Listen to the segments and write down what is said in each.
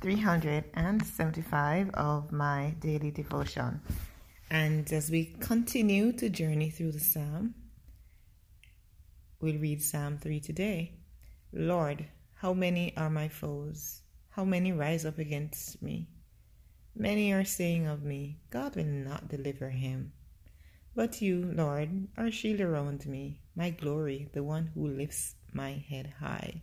375 of my daily devotion. And as we continue to journey through the psalm, we'll read Psalm 3 today. Lord, how many are my foes? How many rise up against me? Many are saying of me, God will not deliver him. But you, Lord, are shield around me, my glory, the one who lifts my head high.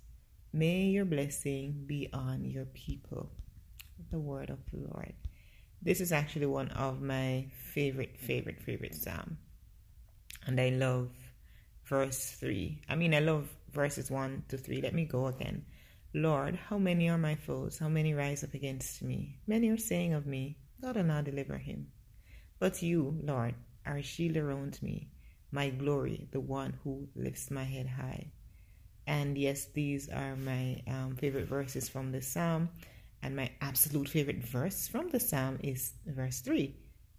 May your blessing be on your people the word of the Lord. This is actually one of my favorite, favorite, favorite psalm. And I love verse 3. I mean, I love verses 1 to 3. Let me go again. Lord, how many are my foes? How many rise up against me? Many are saying of me, God will not deliver him. But you, Lord, are a shield around me, my glory, the one who lifts my head high. And yes, these are my um, favorite verses from the psalm. And my absolute favorite verse from the psalm is verse 3.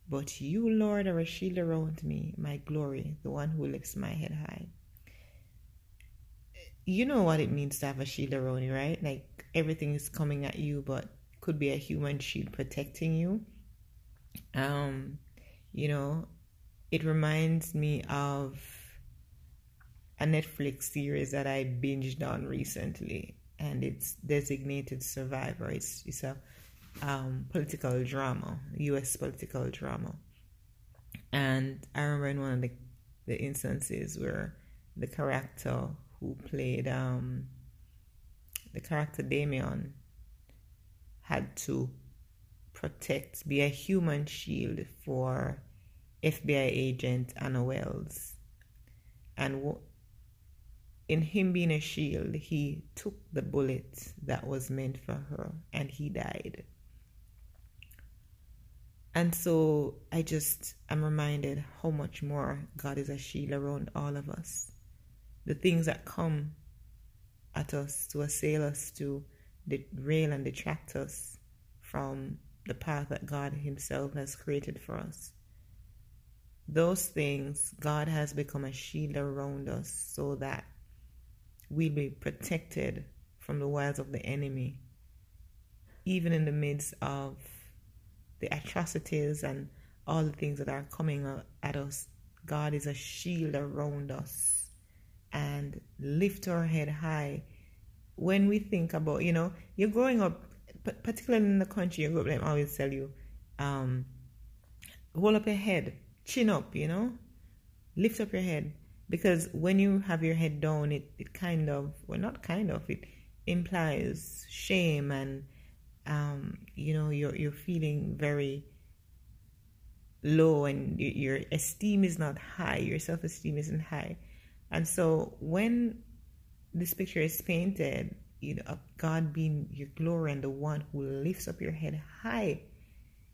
But you, Lord, are a shield around me, my glory, the one who lifts my head high. You know what it means to have a shield around you, right? Like everything is coming at you, but could be a human shield protecting you. Um, you know, it reminds me of a Netflix series that I binged on recently and it's designated survivor. It's it's a um, political drama, U.S. political drama, and I remember in one of the the instances where the character who played um, the character Damian had to protect, be a human shield for FBI agent Hannah Wells, and in him being a shield, he took the bullet that was meant for her and he died. And so I just am reminded how much more God is a shield around all of us. The things that come at us to assail us, to derail and detract us from the path that God Himself has created for us. Those things, God has become a shield around us so that we be protected from the wiles of the enemy, even in the midst of the atrocities and all the things that are coming at us. God is a shield around us and lift our head high. When we think about, you know, you're growing up, particularly in the country, you grow up, I always tell you, um, hold up your head, chin up, you know, lift up your head because when you have your head down it, it kind of well not kind of it implies shame and um, you know you're you're feeling very low and your esteem is not high your self-esteem isn't high. And so when this picture is painted you know god being your glory and the one who lifts up your head high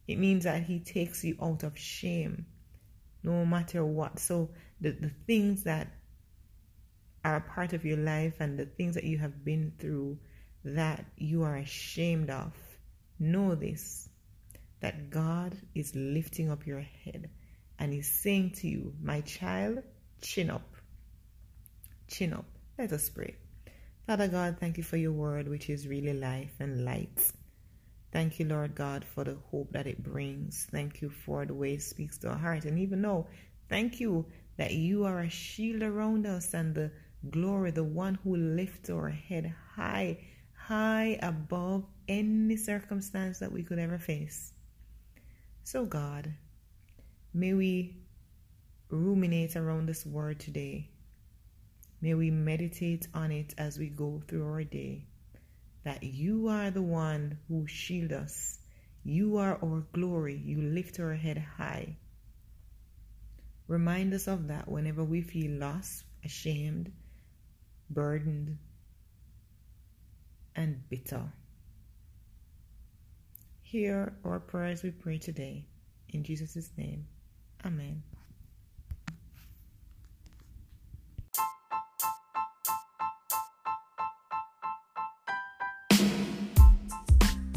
it means that he takes you out of shame no matter what. So the, the things that are a part of your life and the things that you have been through that you are ashamed of, know this that God is lifting up your head and He's saying to you, My child, chin up. Chin up. Let us pray. Father God, thank you for your word, which is really life and light. Thank you, Lord God, for the hope that it brings. Thank you for the way it speaks to our heart. And even though, thank you that you are a shield around us and the glory, the one who lifts our head high, high above any circumstance that we could ever face. So, God, may we ruminate around this word today. May we meditate on it as we go through our day. That you are the one who shield us. You are our glory. You lift our head high. Remind us of that whenever we feel lost, ashamed, burdened, and bitter. Hear our prayers we pray today. In Jesus' name, Amen.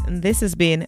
And this has been